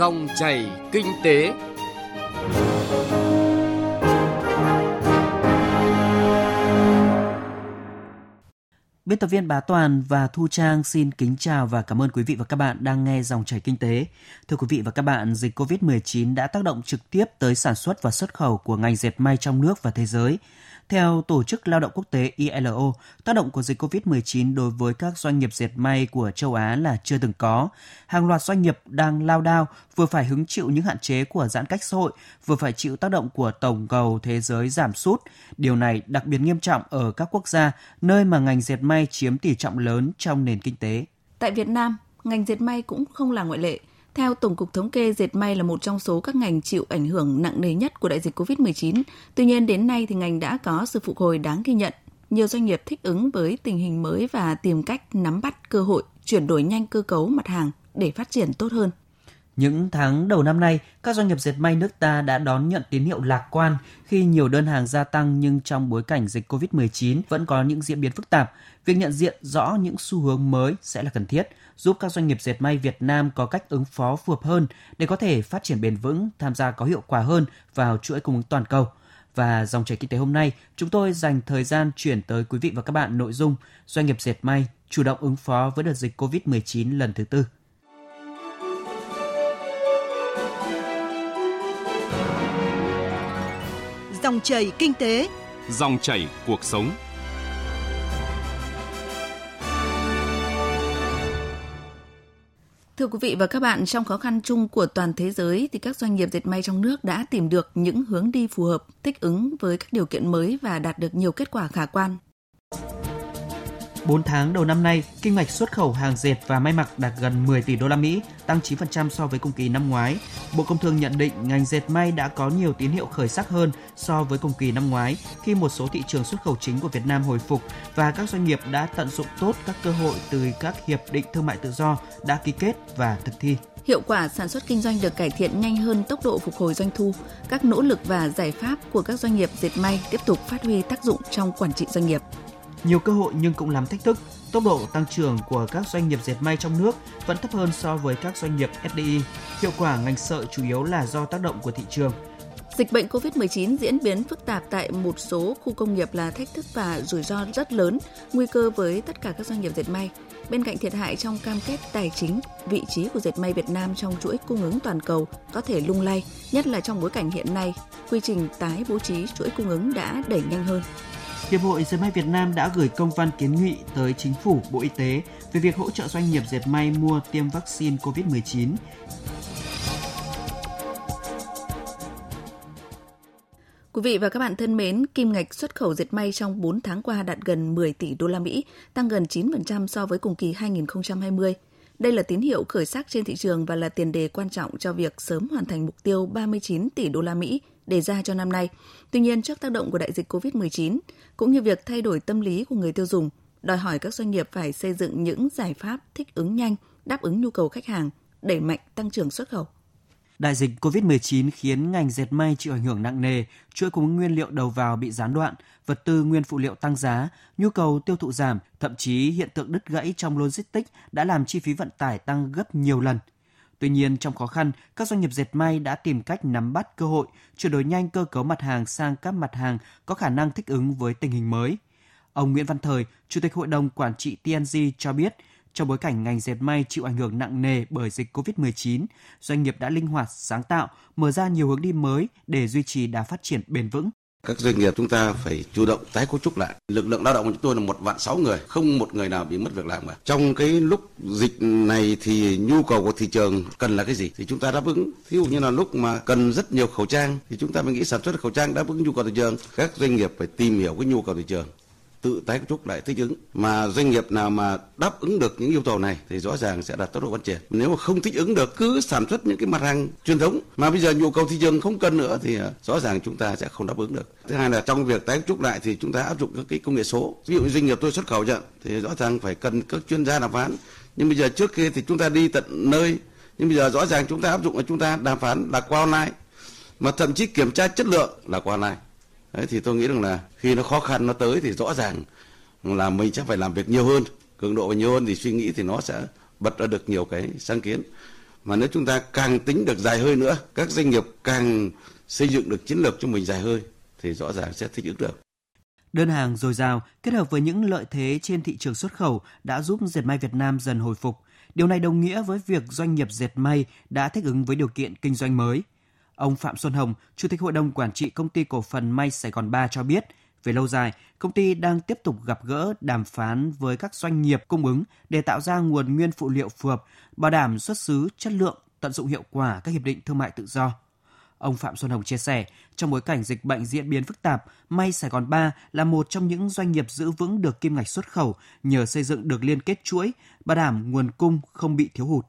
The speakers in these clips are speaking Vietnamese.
Dòng chảy kinh tế. Biên tập viên Bá Toàn và Thu Trang xin kính chào và cảm ơn quý vị và các bạn đang nghe dòng chảy kinh tế. Thưa quý vị và các bạn, dịch COVID-19 đã tác động trực tiếp tới sản xuất và xuất khẩu của ngành dệt may trong nước và thế giới. Theo Tổ chức Lao động Quốc tế ILO, tác động của dịch COVID-19 đối với các doanh nghiệp dệt may của châu Á là chưa từng có. Hàng loạt doanh nghiệp đang lao đao, vừa phải hứng chịu những hạn chế của giãn cách xã hội, vừa phải chịu tác động của tổng cầu thế giới giảm sút. Điều này đặc biệt nghiêm trọng ở các quốc gia nơi mà ngành dệt may chiếm tỷ trọng lớn trong nền kinh tế. Tại Việt Nam, ngành dệt may cũng không là ngoại lệ. Theo Tổng cục Thống kê, dệt may là một trong số các ngành chịu ảnh hưởng nặng nề nhất của đại dịch COVID-19. Tuy nhiên, đến nay thì ngành đã có sự phục hồi đáng ghi nhận. Nhiều doanh nghiệp thích ứng với tình hình mới và tìm cách nắm bắt cơ hội chuyển đổi nhanh cơ cấu mặt hàng để phát triển tốt hơn. Những tháng đầu năm nay, các doanh nghiệp dệt may nước ta đã đón nhận tín hiệu lạc quan khi nhiều đơn hàng gia tăng nhưng trong bối cảnh dịch COVID-19 vẫn có những diễn biến phức tạp. Việc nhận diện rõ những xu hướng mới sẽ là cần thiết, giúp các doanh nghiệp dệt may Việt Nam có cách ứng phó phù hợp hơn để có thể phát triển bền vững, tham gia có hiệu quả hơn vào chuỗi cung ứng toàn cầu. Và dòng chảy kinh tế hôm nay, chúng tôi dành thời gian chuyển tới quý vị và các bạn nội dung doanh nghiệp dệt may chủ động ứng phó với đợt dịch COVID-19 lần thứ tư. Dòng chảy kinh tế, Dòng chảy cuộc sống. Thưa quý vị và các bạn, trong khó khăn chung của toàn thế giới thì các doanh nghiệp dệt may trong nước đã tìm được những hướng đi phù hợp, thích ứng với các điều kiện mới và đạt được nhiều kết quả khả quan. 4 tháng đầu năm nay, kinh ngạch xuất khẩu hàng dệt và may mặc đạt gần 10 tỷ đô la Mỹ, tăng 9% so với cùng kỳ năm ngoái. Bộ Công Thương nhận định ngành dệt may đã có nhiều tín hiệu khởi sắc hơn so với cùng kỳ năm ngoái khi một số thị trường xuất khẩu chính của Việt Nam hồi phục và các doanh nghiệp đã tận dụng tốt các cơ hội từ các hiệp định thương mại tự do đã ký kết và thực thi. Hiệu quả sản xuất kinh doanh được cải thiện nhanh hơn tốc độ phục hồi doanh thu. Các nỗ lực và giải pháp của các doanh nghiệp dệt may tiếp tục phát huy tác dụng trong quản trị doanh nghiệp. Nhiều cơ hội nhưng cũng lắm thách thức. Tốc độ tăng trưởng của các doanh nghiệp dệt may trong nước vẫn thấp hơn so với các doanh nghiệp FDI. Hiệu quả ngành sợi chủ yếu là do tác động của thị trường. Dịch bệnh COVID-19 diễn biến phức tạp tại một số khu công nghiệp là thách thức và rủi ro rất lớn, nguy cơ với tất cả các doanh nghiệp dệt may. Bên cạnh thiệt hại trong cam kết tài chính, vị trí của dệt may Việt Nam trong chuỗi cung ứng toàn cầu có thể lung lay, nhất là trong bối cảnh hiện nay, quy trình tái bố trí chuỗi cung ứng đã đẩy nhanh hơn. Hiệp hội Dệt may Việt Nam đã gửi công văn kiến nghị tới Chính phủ, Bộ Y tế về việc hỗ trợ doanh nghiệp dệt may mua tiêm vaccine COVID-19. Quý vị và các bạn thân mến, kim ngạch xuất khẩu dệt may trong 4 tháng qua đạt gần 10 tỷ đô la Mỹ, tăng gần 9% so với cùng kỳ 2020. Đây là tín hiệu khởi sắc trên thị trường và là tiền đề quan trọng cho việc sớm hoàn thành mục tiêu 39 tỷ đô la Mỹ đề ra cho năm nay. Tuy nhiên, trước tác động của đại dịch COVID-19 cũng như việc thay đổi tâm lý của người tiêu dùng, đòi hỏi các doanh nghiệp phải xây dựng những giải pháp thích ứng nhanh, đáp ứng nhu cầu khách hàng, đẩy mạnh tăng trưởng xuất khẩu. Đại dịch COVID-19 khiến ngành dệt may chịu ảnh hưởng nặng nề, chuỗi cung ứng nguyên liệu đầu vào bị gián đoạn, vật tư nguyên phụ liệu tăng giá, nhu cầu tiêu thụ giảm, thậm chí hiện tượng đứt gãy trong logistics đã làm chi phí vận tải tăng gấp nhiều lần. Tuy nhiên, trong khó khăn, các doanh nghiệp dệt may đã tìm cách nắm bắt cơ hội, chuyển đổi nhanh cơ cấu mặt hàng sang các mặt hàng có khả năng thích ứng với tình hình mới. Ông Nguyễn Văn Thời, Chủ tịch Hội đồng Quản trị TNG cho biết, trong bối cảnh ngành dệt may chịu ảnh hưởng nặng nề bởi dịch COVID-19, doanh nghiệp đã linh hoạt, sáng tạo, mở ra nhiều hướng đi mới để duy trì đà phát triển bền vững. Các doanh nghiệp chúng ta phải chủ động tái cấu trúc lại. Lực lượng lao động của chúng tôi là một vạn sáu người, không một người nào bị mất việc làm cả. Trong cái lúc dịch này thì nhu cầu của thị trường cần là cái gì thì chúng ta đáp ứng. thí dụ như là lúc mà cần rất nhiều khẩu trang thì chúng ta mới nghĩ sản xuất khẩu trang đáp ứng nhu cầu thị trường. Các doanh nghiệp phải tìm hiểu cái nhu cầu thị trường tự tái cấu trúc lại thích ứng. Mà doanh nghiệp nào mà đáp ứng được những yêu cầu này thì rõ ràng sẽ đạt tốc độ phát triển. Nếu mà không thích ứng được, cứ sản xuất những cái mặt hàng truyền thống mà bây giờ nhu cầu thị trường không cần nữa thì à, rõ ràng chúng ta sẽ không đáp ứng được. Thứ hai là trong việc tái cấu trúc lại thì chúng ta áp dụng các cái công nghệ số. Ví dụ doanh nghiệp tôi xuất khẩu nhận thì rõ ràng phải cần các chuyên gia đàm phán. Nhưng bây giờ trước kia thì chúng ta đi tận nơi, nhưng bây giờ rõ ràng chúng ta áp dụng là chúng ta đàm phán là qua online. Mà thậm chí kiểm tra chất lượng là qua online. Đấy, thì tôi nghĩ rằng là khi nó khó khăn nó tới thì rõ ràng là mình chắc phải làm việc nhiều hơn cường độ nhiều hơn thì suy nghĩ thì nó sẽ bật ra được nhiều cái sáng kiến Mà nếu chúng ta càng tính được dài hơi nữa, các doanh nghiệp càng xây dựng được chiến lược cho mình dài hơi thì rõ ràng sẽ thích ứng được. Đơn hàng dồi dào kết hợp với những lợi thế trên thị trường xuất khẩu đã giúp dệt may Việt Nam dần hồi phục. Điều này đồng nghĩa với việc doanh nghiệp dệt may đã thích ứng với điều kiện kinh doanh mới. Ông Phạm Xuân Hồng, Chủ tịch Hội đồng Quản trị Công ty Cổ phần May Sài Gòn 3 cho biết, về lâu dài, công ty đang tiếp tục gặp gỡ, đàm phán với các doanh nghiệp cung ứng để tạo ra nguồn nguyên phụ liệu phù hợp, bảo đảm xuất xứ, chất lượng, tận dụng hiệu quả các hiệp định thương mại tự do. Ông Phạm Xuân Hồng chia sẻ, trong bối cảnh dịch bệnh diễn biến phức tạp, May Sài Gòn 3 là một trong những doanh nghiệp giữ vững được kim ngạch xuất khẩu nhờ xây dựng được liên kết chuỗi, bảo đảm nguồn cung không bị thiếu hụt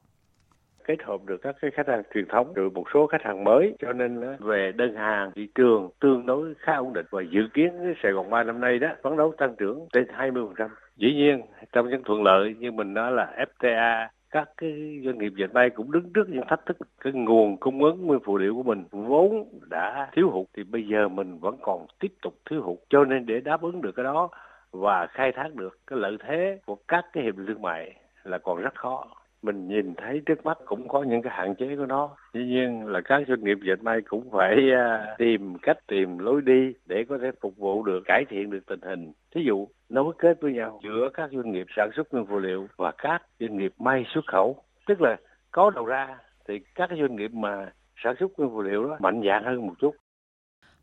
kết hợp được các cái khách hàng truyền thống rồi một số khách hàng mới. Cho nên về đơn hàng, thị trường tương đối khá ổn định. Và dự kiến Sài Gòn 3 năm nay đó, phấn đấu tăng trưởng trên 20%. Dĩ nhiên, trong những thuận lợi như mình nói là FTA các cái doanh nghiệp dệt may cũng đứng trước những thách thức. Cái nguồn cung ứng nguyên phụ liệu của mình vốn đã thiếu hụt, thì bây giờ mình vẫn còn tiếp tục thiếu hụt. Cho nên để đáp ứng được cái đó và khai thác được cái lợi thế của các cái hiệp định thương mại là còn rất khó mình nhìn thấy trước mắt cũng có những cái hạn chế của nó. Tuy nhiên là các doanh nghiệp dệt may cũng phải uh, tìm cách tìm lối đi để có thể phục vụ được cải thiện được tình hình. Thí dụ nối kết với nhau giữa các doanh nghiệp sản xuất nguyên phụ liệu và các doanh nghiệp may xuất khẩu. Tức là có đầu ra thì các cái doanh nghiệp mà sản xuất nguyên phụ liệu đó mạnh dạng hơn một chút.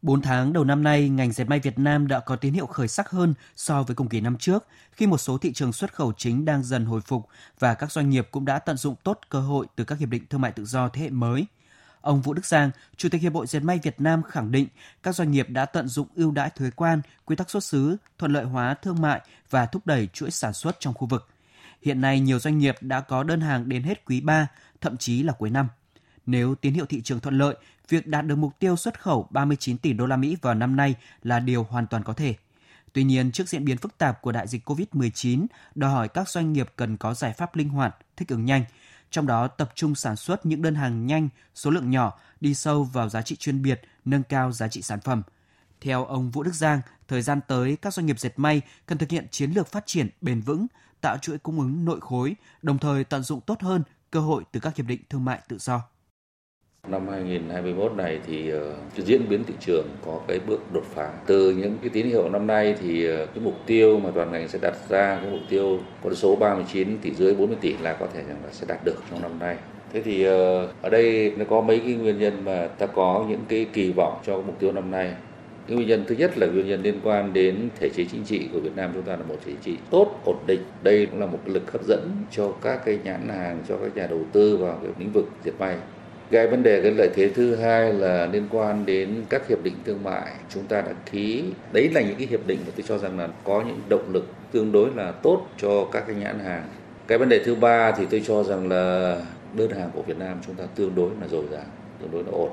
4 tháng đầu năm nay, ngành dệt may Việt Nam đã có tín hiệu khởi sắc hơn so với cùng kỳ năm trước, khi một số thị trường xuất khẩu chính đang dần hồi phục và các doanh nghiệp cũng đã tận dụng tốt cơ hội từ các hiệp định thương mại tự do thế hệ mới. Ông Vũ Đức Giang, Chủ tịch Hiệp hội Dệt may Việt Nam khẳng định các doanh nghiệp đã tận dụng ưu đãi thuế quan, quy tắc xuất xứ, thuận lợi hóa thương mại và thúc đẩy chuỗi sản xuất trong khu vực. Hiện nay, nhiều doanh nghiệp đã có đơn hàng đến hết quý 3, thậm chí là cuối năm. Nếu tín hiệu thị trường thuận lợi, việc đạt được mục tiêu xuất khẩu 39 tỷ đô la Mỹ vào năm nay là điều hoàn toàn có thể. Tuy nhiên, trước diễn biến phức tạp của đại dịch COVID-19, đòi hỏi các doanh nghiệp cần có giải pháp linh hoạt, thích ứng nhanh, trong đó tập trung sản xuất những đơn hàng nhanh, số lượng nhỏ, đi sâu vào giá trị chuyên biệt, nâng cao giá trị sản phẩm. Theo ông Vũ Đức Giang, thời gian tới các doanh nghiệp dệt may cần thực hiện chiến lược phát triển bền vững, tạo chuỗi cung ứng nội khối, đồng thời tận dụng tốt hơn cơ hội từ các hiệp định thương mại tự do. Năm 2021 này thì uh, cái diễn biến thị trường có cái bước đột phá. Từ những cái tín hiệu năm nay thì uh, cái mục tiêu mà toàn ngành sẽ đặt ra cái mục tiêu con số 39 tỷ dưới 40 tỷ là có thể rằng là sẽ đạt được trong năm nay. Thế thì uh, ở đây nó có mấy cái nguyên nhân mà ta có những cái kỳ vọng cho mục tiêu năm nay. Cái nguyên nhân thứ nhất là nguyên nhân liên quan đến thể chế chính trị của Việt Nam chúng ta là một thể chế tốt, ổn định. Đây cũng là một cái lực hấp dẫn cho các cái nhãn hàng, cho các nhà đầu tư vào cái lĩnh vực diệt may cái vấn đề cái lợi thế thứ hai là liên quan đến các hiệp định thương mại. Chúng ta đã ký, đấy là những cái hiệp định mà tôi cho rằng là có những động lực tương đối là tốt cho các cái nhãn hàng. Cái vấn đề thứ ba thì tôi cho rằng là đơn hàng của Việt Nam chúng ta tương đối là dồi dào, tương đối là ổn.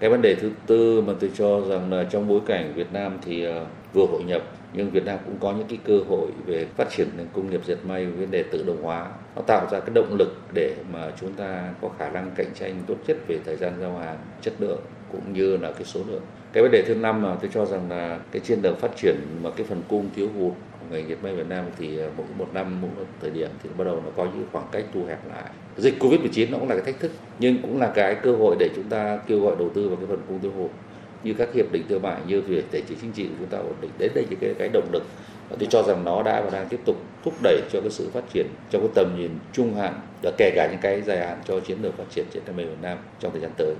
Cái vấn đề thứ tư mà tôi cho rằng là trong bối cảnh Việt Nam thì ờ, vừa hội nhập nhưng Việt Nam cũng có những cái cơ hội về phát triển nền công nghiệp dệt may vấn đề tự động hóa. Nó tạo ra cái động lực để mà chúng ta có khả năng cạnh tranh tốt nhất về thời gian giao hàng, chất lượng cũng như là cái số lượng. Cái vấn đề thứ năm mà tôi cho rằng là cái trên đường phát triển mà cái phần cung thiếu hụt của ngành dệt may Việt Nam thì à, mỗi một năm, mỗi một thời điểm thì bắt đầu nó có những khoảng cách thu hẹp lại. Dịch Covid 19 nó cũng là cái thách thức, nhưng cũng là cái cơ hội để chúng ta kêu gọi đầu tư vào cái phần cung thiếu hụt như các hiệp định thương mại như việc thể chế chính trị của chúng ta ổn định đấy là những cái, cái động lực tôi cho rằng nó đã và đang tiếp tục thúc đẩy cho cái sự phát triển trong cái tầm nhìn trung hạn và kể cả những cái dài hạn cho chiến lược phát triển trên Nam Việt Nam trong thời gian tới.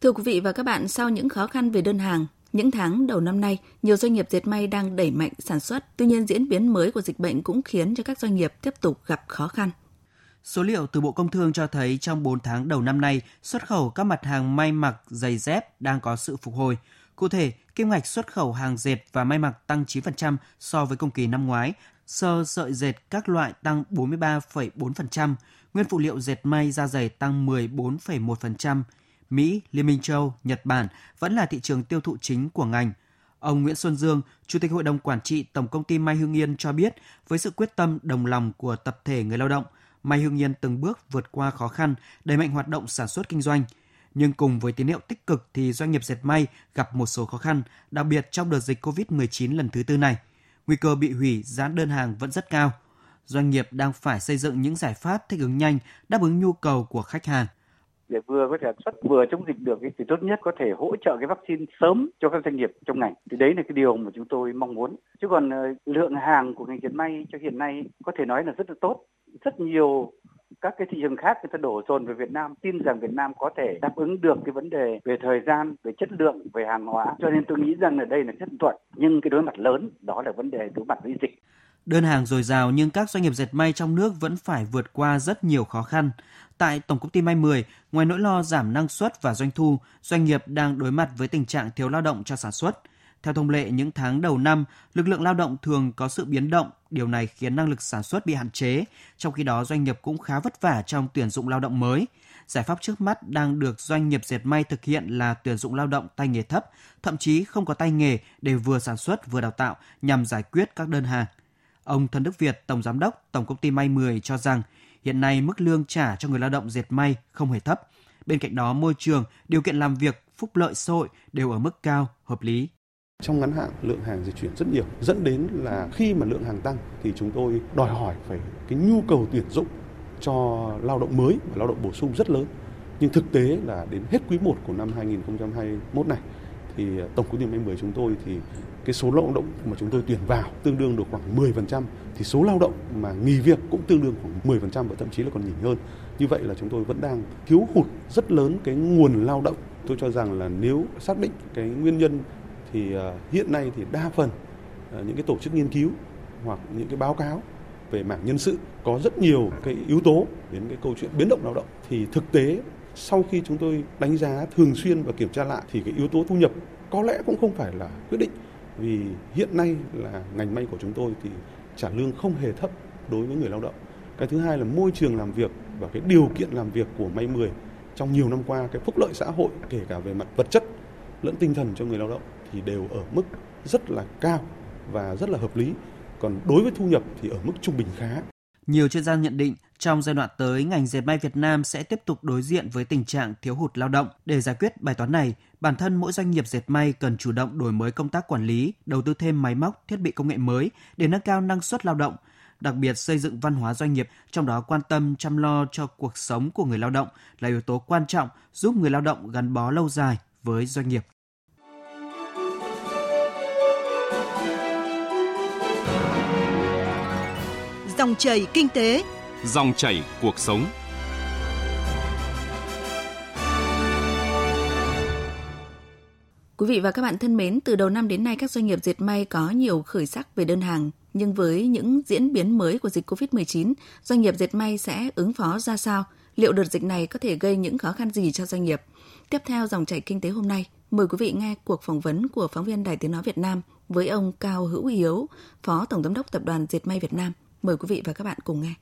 Thưa quý vị và các bạn, sau những khó khăn về đơn hàng, những tháng đầu năm nay, nhiều doanh nghiệp dệt may đang đẩy mạnh sản xuất. Tuy nhiên, diễn biến mới của dịch bệnh cũng khiến cho các doanh nghiệp tiếp tục gặp khó khăn. Số liệu từ Bộ Công Thương cho thấy trong 4 tháng đầu năm nay, xuất khẩu các mặt hàng may mặc, giày dép đang có sự phục hồi. Cụ thể, kim ngạch xuất khẩu hàng dệt và may mặc tăng 9% so với cùng kỳ năm ngoái, sơ sợi dệt các loại tăng 43,4%, nguyên phụ liệu dệt may da dày tăng 14,1%. Mỹ, Liên minh châu, Nhật Bản vẫn là thị trường tiêu thụ chính của ngành. Ông Nguyễn Xuân Dương, Chủ tịch Hội đồng Quản trị Tổng công ty May Hương Yên cho biết, với sự quyết tâm đồng lòng của tập thể người lao động – May Hương Nhiên từng bước vượt qua khó khăn, đẩy mạnh hoạt động sản xuất kinh doanh. Nhưng cùng với tín hiệu tích cực thì doanh nghiệp dệt may gặp một số khó khăn, đặc biệt trong đợt dịch COVID-19 lần thứ tư này. Nguy cơ bị hủy, giãn đơn hàng vẫn rất cao. doanh nghiệp đang phải xây dựng những giải pháp thích ứng nhanh, đáp ứng nhu cầu của khách hàng để vừa có thể xuất vừa chống dịch được thì tốt nhất có thể hỗ trợ cái vaccine sớm cho các doanh nghiệp trong ngành thì đấy là cái điều mà chúng tôi mong muốn chứ còn ờ, lượng hàng của ngành dệt may cho hiện nay có thể nói là rất là tốt rất nhiều các cái thị trường khác người ta đổ dồn về Việt Nam tin rằng Việt Nam có thể đáp ứng được cái vấn đề về thời gian về chất lượng về hàng hóa cho nên tôi nghĩ rằng là đây là chất thuận nhưng cái đối mặt lớn đó là vấn đề đối mặt với dịch Đơn hàng dồi dào nhưng các doanh nghiệp dệt may trong nước vẫn phải vượt qua rất nhiều khó khăn. Tại Tổng công ty May 10, ngoài nỗi lo giảm năng suất và doanh thu, doanh nghiệp đang đối mặt với tình trạng thiếu lao động cho sản xuất. Theo thông lệ, những tháng đầu năm, lực lượng lao động thường có sự biến động, điều này khiến năng lực sản xuất bị hạn chế, trong khi đó doanh nghiệp cũng khá vất vả trong tuyển dụng lao động mới. Giải pháp trước mắt đang được doanh nghiệp dệt may thực hiện là tuyển dụng lao động tay nghề thấp, thậm chí không có tay nghề để vừa sản xuất vừa đào tạo nhằm giải quyết các đơn hàng. Ông Thân Đức Việt, Tổng Giám đốc Tổng Công ty May 10 cho rằng hiện nay mức lương trả cho người lao động dệt may không hề thấp. Bên cạnh đó, môi trường, điều kiện làm việc, phúc lợi xã hội đều ở mức cao, hợp lý. Trong ngắn hạn, lượng hàng di chuyển rất nhiều, dẫn đến là khi mà lượng hàng tăng thì chúng tôi đòi hỏi phải cái nhu cầu tuyển dụng cho lao động mới và lao động bổ sung rất lớn. Nhưng thực tế là đến hết quý 1 của năm 2021 này thì à, tổng công ty may 10 chúng tôi thì cái số lao động mà chúng tôi tuyển vào tương đương được khoảng 10% thì số lao động mà nghỉ việc cũng tương đương khoảng 10% và thậm chí là còn nhỉnh hơn. Như vậy là chúng tôi vẫn đang thiếu hụt rất lớn cái nguồn lao động. Tôi cho rằng là nếu xác định cái nguyên nhân thì ờ, hiện nay thì đa phần ờ, những cái tổ chức nghiên cứu hoặc những cái báo cáo về mảng nhân sự có rất nhiều cái yếu tố đến cái câu chuyện biến động lao động thì thực tế, sau khi chúng tôi đánh giá thường xuyên và kiểm tra lại thì cái yếu tố thu nhập có lẽ cũng không phải là quyết định vì hiện nay là ngành may của chúng tôi thì trả lương không hề thấp đối với người lao động. Cái thứ hai là môi trường làm việc và cái điều kiện làm việc của may 10 trong nhiều năm qua, cái phúc lợi xã hội kể cả về mặt vật chất lẫn tinh thần cho người lao động thì đều ở mức rất là cao và rất là hợp lý. Còn đối với thu nhập thì ở mức trung bình khá. Nhiều chuyên gia nhận định trong giai đoạn tới, ngành dệt may Việt Nam sẽ tiếp tục đối diện với tình trạng thiếu hụt lao động. Để giải quyết bài toán này, bản thân mỗi doanh nghiệp dệt may cần chủ động đổi mới công tác quản lý, đầu tư thêm máy móc, thiết bị công nghệ mới để nâng cao năng suất lao động, đặc biệt xây dựng văn hóa doanh nghiệp, trong đó quan tâm chăm lo cho cuộc sống của người lao động là yếu tố quan trọng giúp người lao động gắn bó lâu dài với doanh nghiệp. Dòng chảy kinh tế, Dòng chảy cuộc sống. Quý vị và các bạn thân mến, từ đầu năm đến nay các doanh nghiệp dệt may có nhiều khởi sắc về đơn hàng, nhưng với những diễn biến mới của dịch COVID-19, doanh nghiệp dệt may sẽ ứng phó ra sao? Liệu đợt dịch này có thể gây những khó khăn gì cho doanh nghiệp? Tiếp theo dòng chảy kinh tế hôm nay, mời quý vị nghe cuộc phỏng vấn của phóng viên Đài Tiếng Nói Việt Nam với ông Cao Hữu Hiếu, Phó Tổng Giám đốc Tập đoàn Dệt may Việt Nam. Mời quý vị và các bạn cùng nghe.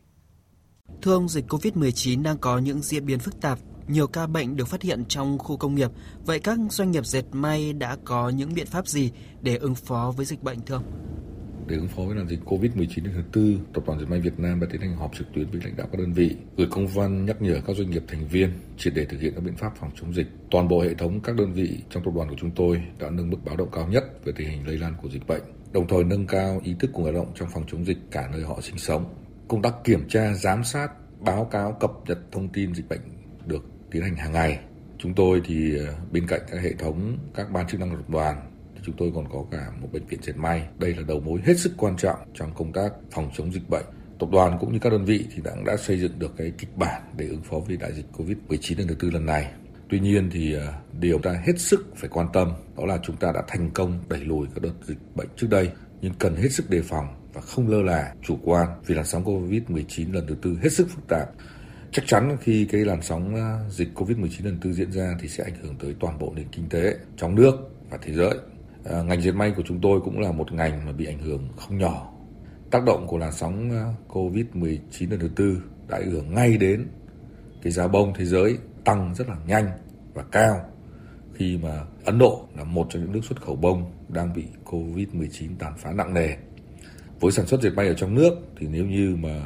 Thưa ông, dịch COVID-19 đang có những diễn biến phức tạp, nhiều ca bệnh được phát hiện trong khu công nghiệp. Vậy các doanh nghiệp dệt may đã có những biện pháp gì để ứng phó với dịch bệnh thưa ông? Để ứng phó với làn dịch COVID-19 lần thứ tư, Tập đoàn Dệt may Việt Nam đã tiến hành họp trực tuyến với lãnh đạo các đơn vị, gửi công văn nhắc nhở các doanh nghiệp thành viên triệt để thực hiện các biện pháp phòng chống dịch. Toàn bộ hệ thống các đơn vị trong tập đoàn của chúng tôi đã nâng mức báo động cao nhất về tình hình lây lan của dịch bệnh, đồng thời nâng cao ý thức của người lao động trong phòng chống dịch cả nơi họ sinh sống. Công tác kiểm tra, giám sát, báo cáo cập nhật thông tin dịch bệnh được tiến hành hàng ngày. Chúng tôi thì ờ, bên cạnh các hệ thống các ban chức năng tập đoàn thì chúng tôi còn có cả một bệnh viện dệt may. Đây là đầu mối hết sức quan trọng trong công tác phòng chống dịch bệnh. Tập đoàn cũng như các đơn vị thì đã, đã xây dựng được cái kịch bản để ứng phó với đại dịch Covid-19 lần thứ tư lần này. Tuy nhiên thì à, điều ta hết sức phải quan tâm đó là chúng ta đã thành công đẩy lùi các đợt dịch bệnh trước đây nhưng cần hết sức đề phòng và không lơ là chủ quan vì làn sóng Covid-19 lần thứ tư hết sức phức tạp. Chắc chắn khi cái làn sóng à, dịch Covid-19 lần tư diễn ra thì sẽ ảnh hưởng tới toàn bộ nền kinh tế trong nước và thế giới. À, ngành dệt may của chúng tôi cũng là một ngành mà bị ảnh hưởng không nhỏ. Tác động của làn sóng à, Covid-19 lần thứ tư đã ảnh hưởng ngay đến cái giá bông thế giới tăng rất là nhanh và cao khi mà Ấn Độ là một trong những nước xuất khẩu bông đang bị Covid-19 tàn phá nặng nề. Với sản xuất dệt may ở trong nước thì nếu như mà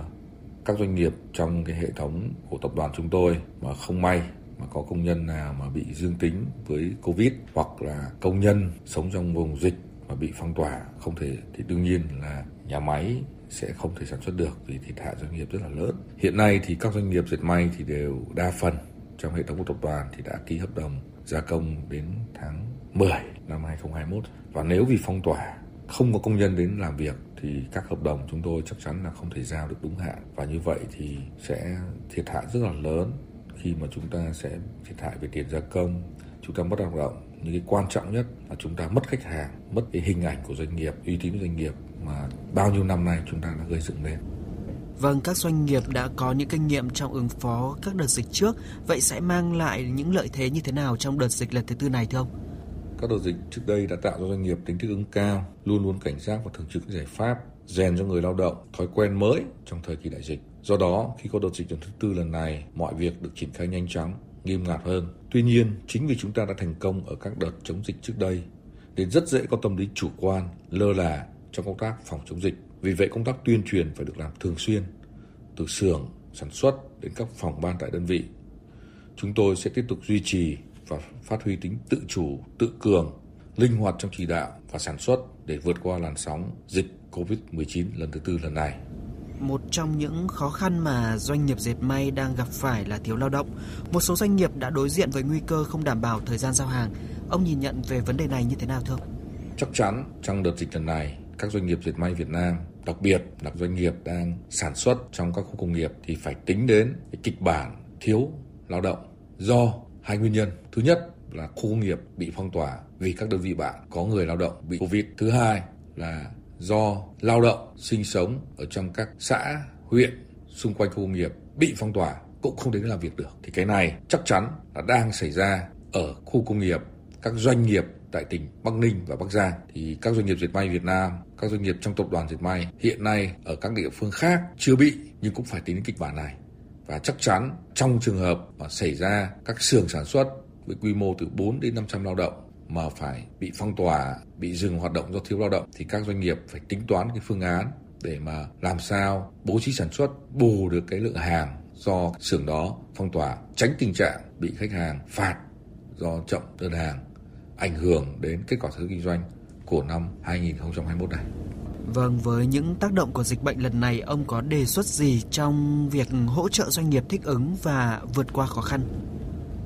các doanh nghiệp trong cái hệ thống của tập đoàn chúng tôi mà không may, mà có công nhân nào mà bị dương tính với Covid hoặc là công nhân sống trong vùng dịch mà bị phong tỏa không thể, thì đương nhiên là nhà máy sẽ không thể sản xuất được vì thiệt hại doanh nghiệp rất là lớn. Hiện nay thì các doanh nghiệp dệt may thì đều đa phần trong hệ thống của tập đoàn thì đã ký hợp đồng gia công đến tháng 10 năm 2021 và nếu vì phong tỏa, không có công nhân đến làm việc, thì các hợp đồng chúng tôi chắc chắn là không thể giao được đúng hạn. Và như vậy thì sẽ thiệt hại rất là lớn khi mà chúng ta sẽ thiệt hại về tiền gia công. Chúng ta mất lao động những cái quan trọng nhất là chúng ta mất khách hàng, mất cái hình ảnh của doanh nghiệp, uy tín của doanh nghiệp mà bao nhiêu năm nay chúng ta đã gây dựng lên Vâng, các doanh nghiệp đã có những kinh nghiệm trong ứng phó các đợt dịch trước, vậy sẽ mang lại những lợi thế như thế nào trong đợt dịch lần thứ tư này thưa ông? Các đợt dịch trước đây đã tạo cho doanh nghiệp tính thích ứng cao, luôn luôn cảnh giác và thường trực giải pháp, rèn cho người lao động thói quen mới trong thời kỳ đại dịch. Do đó, khi có đợt dịch lần thứ tư lần này, mọi việc được triển khai nhanh chóng, nghiêm ngặt hơn. Tuy nhiên, chính vì chúng ta đã thành công ở các đợt chống dịch trước đây, nên rất dễ có tâm lý chủ quan, lơ là trong công tác phòng chống dịch. Vì vậy công tác tuyên truyền phải được làm thường xuyên, từ xưởng, sản xuất đến các phòng ban tại đơn vị. Chúng tôi sẽ tiếp tục duy trì và phát huy tính tự chủ, tự cường, linh hoạt trong chỉ đạo và sản xuất để vượt qua làn sóng dịch COVID-19 lần thứ tư lần này. Một trong những khó khăn mà doanh nghiệp dệt may đang gặp phải là thiếu lao động. Một số doanh nghiệp đã đối diện với nguy cơ không đảm bảo thời gian giao hàng. Ông nhìn nhận về vấn đề này như thế nào thưa ông? Chắc chắn trong đợt dịch lần này, các doanh nghiệp dệt may Việt Nam, đặc biệt là doanh nghiệp đang sản xuất trong các khu công nghiệp thì phải tính đến cái kịch bản thiếu lao động do hai nguyên nhân. Thứ nhất là khu công nghiệp bị phong tỏa vì các đơn vị bạn có người lao động bị Covid. Thứ hai là do lao động sinh sống ở trong các xã, huyện xung quanh khu công nghiệp bị phong tỏa cũng không đến làm việc được. Thì cái này chắc chắn là đang xảy ra ở khu công nghiệp, các doanh nghiệp tại tỉnh Bắc Ninh và Bắc Giang thì các doanh nghiệp dệt may Việt Nam, các doanh nghiệp trong tập đoàn dệt may hiện nay ở các địa phương khác chưa bị nhưng cũng phải tính đến kịch bản này. Và chắc chắn trong trường hợp mà xảy ra các xưởng sản xuất với quy mô từ 4 đến 500 lao động mà phải bị phong tỏa, bị dừng hoạt động do thiếu lao động thì các doanh nghiệp phải tính toán cái phương án để mà làm sao bố trí sản xuất bù được cái lượng hàng do xưởng đó phong tỏa, tránh tình trạng bị khách hàng phạt do chậm đơn hàng ảnh hưởng đến kết quả sản xuất kinh doanh của năm 2021 này. Vâng, với những tác động của dịch bệnh lần này, ông có đề xuất gì trong việc hỗ trợ doanh nghiệp thích ứng và vượt qua khó khăn?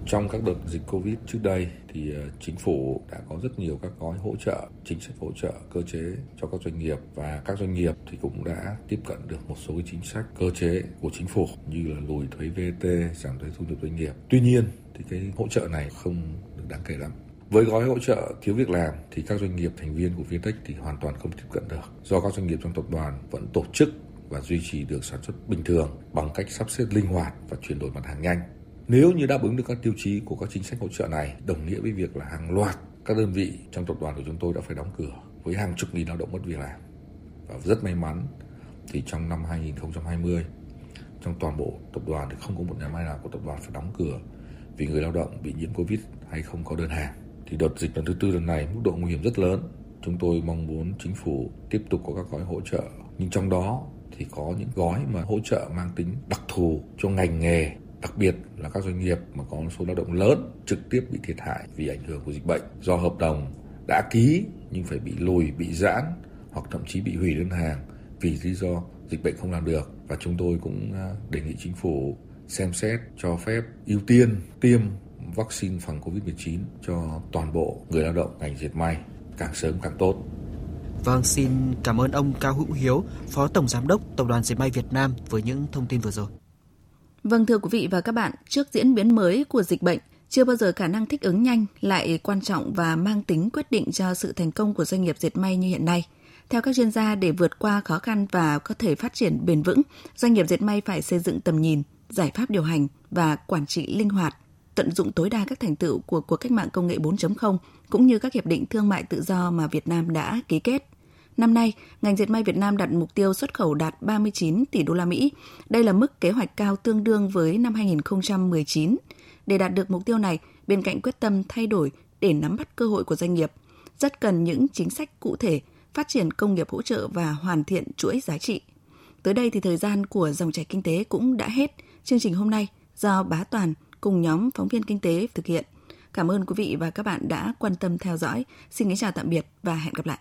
Trong các đợt dịch Covid trước đây thì ờ, chính phủ đã có rất nhiều các gói hỗ trợ, chính sách hỗ trợ, cơ chế cho các doanh nghiệp và các doanh nghiệp thì cũng đã tiếp cận được một số cái chính sách cơ chế của chính phủ như là lùi thuế VAT, giảm thuế thu nhập doanh nghiệp. Tuy nhiên thì cái hỗ trợ này không được đáng kể lắm. Với gói hỗ trợ thiếu việc làm thì các doanh nghiệp thành viên của Vintech thì hoàn toàn không tiếp cận được do các doanh nghiệp trong tập đoàn vẫn tổ chức và duy trì được sản xuất bình thường bằng cách sắp xếp linh hoạt và chuyển đổi mặt hàng nhanh. Nếu như đáp ứng được các tiêu chí của các chính sách hỗ trợ này, đồng nghĩa với việc là hàng loạt các đơn vị trong tập đoàn của chúng tôi đã phải đóng cửa với hàng chục nghìn lao động mất việc làm. Và rất may mắn thì trong năm 2020 trong toàn bộ tập đoàn thì không có một nhà máy nào của tập đoàn phải đóng cửa vì người lao động bị nhiễm Covid hay không có đơn hàng thì đợt dịch lần thứ tư lần này mức độ nguy hiểm rất lớn. Chúng tôi mong muốn chính phủ tiếp tục có các gói hỗ trợ, nhưng trong đó thì có những gói mà hỗ trợ mang tính đặc thù cho ngành nghề đặc biệt là các doanh nghiệp mà có số lao động lớn trực tiếp bị thiệt hại vì ảnh hưởng của dịch bệnh. Do hợp đồng đã ký nhưng phải bị lùi, bị giãn hoặc thậm chí bị hủy đơn hàng vì lý do dịch bệnh không làm được. Và chúng tôi cũng à, đề nghị chính phủ xem xét cho phép ưu tiên tiêm vaccine phòng Covid-19 cho toàn bộ người lao động ngành dệt may càng sớm càng tốt. Vâng, xin cảm ơn ông Cao Hữu Hiếu, Phó Tổng Giám đốc Tập đoàn Dệt may Việt Nam với những thông tin vừa rồi. Vâng thưa quý vị và các bạn, trước diễn biến mới của dịch bệnh, chưa bao giờ khả năng thích ứng nhanh lại quan trọng và mang tính quyết định cho sự thành công của doanh nghiệp dệt may như hiện nay. Theo các chuyên gia, để vượt qua khó khăn và có thể phát triển bền vững, doanh nghiệp dệt may phải xây dựng tầm nhìn, giải pháp điều hành và quản trị linh hoạt, tận dụng tối đa các thành tựu của cuộc cách mạng công nghệ 4.0 cũng như các hiệp định thương mại tự do mà Việt Nam đã ký kết. Năm nay, ngành dệt may Việt Nam đặt mục tiêu xuất khẩu đạt 39 tỷ đô la Mỹ. Đây là mức kế hoạch cao tương đương với năm 2019. Để đạt được mục tiêu này, bên cạnh quyết tâm thay đổi để nắm bắt cơ hội của doanh nghiệp, rất cần những chính sách cụ thể phát triển công nghiệp hỗ trợ và hoàn thiện chuỗi giá trị. Tới đây thì thời gian của dòng chảy kinh tế cũng đã hết. Chương trình hôm nay do Bá Toàn cùng nhóm phóng viên kinh tế thực hiện. Cảm ơn quý vị và các bạn đã quan tâm theo dõi. Xin kính chào tạm biệt và hẹn gặp lại.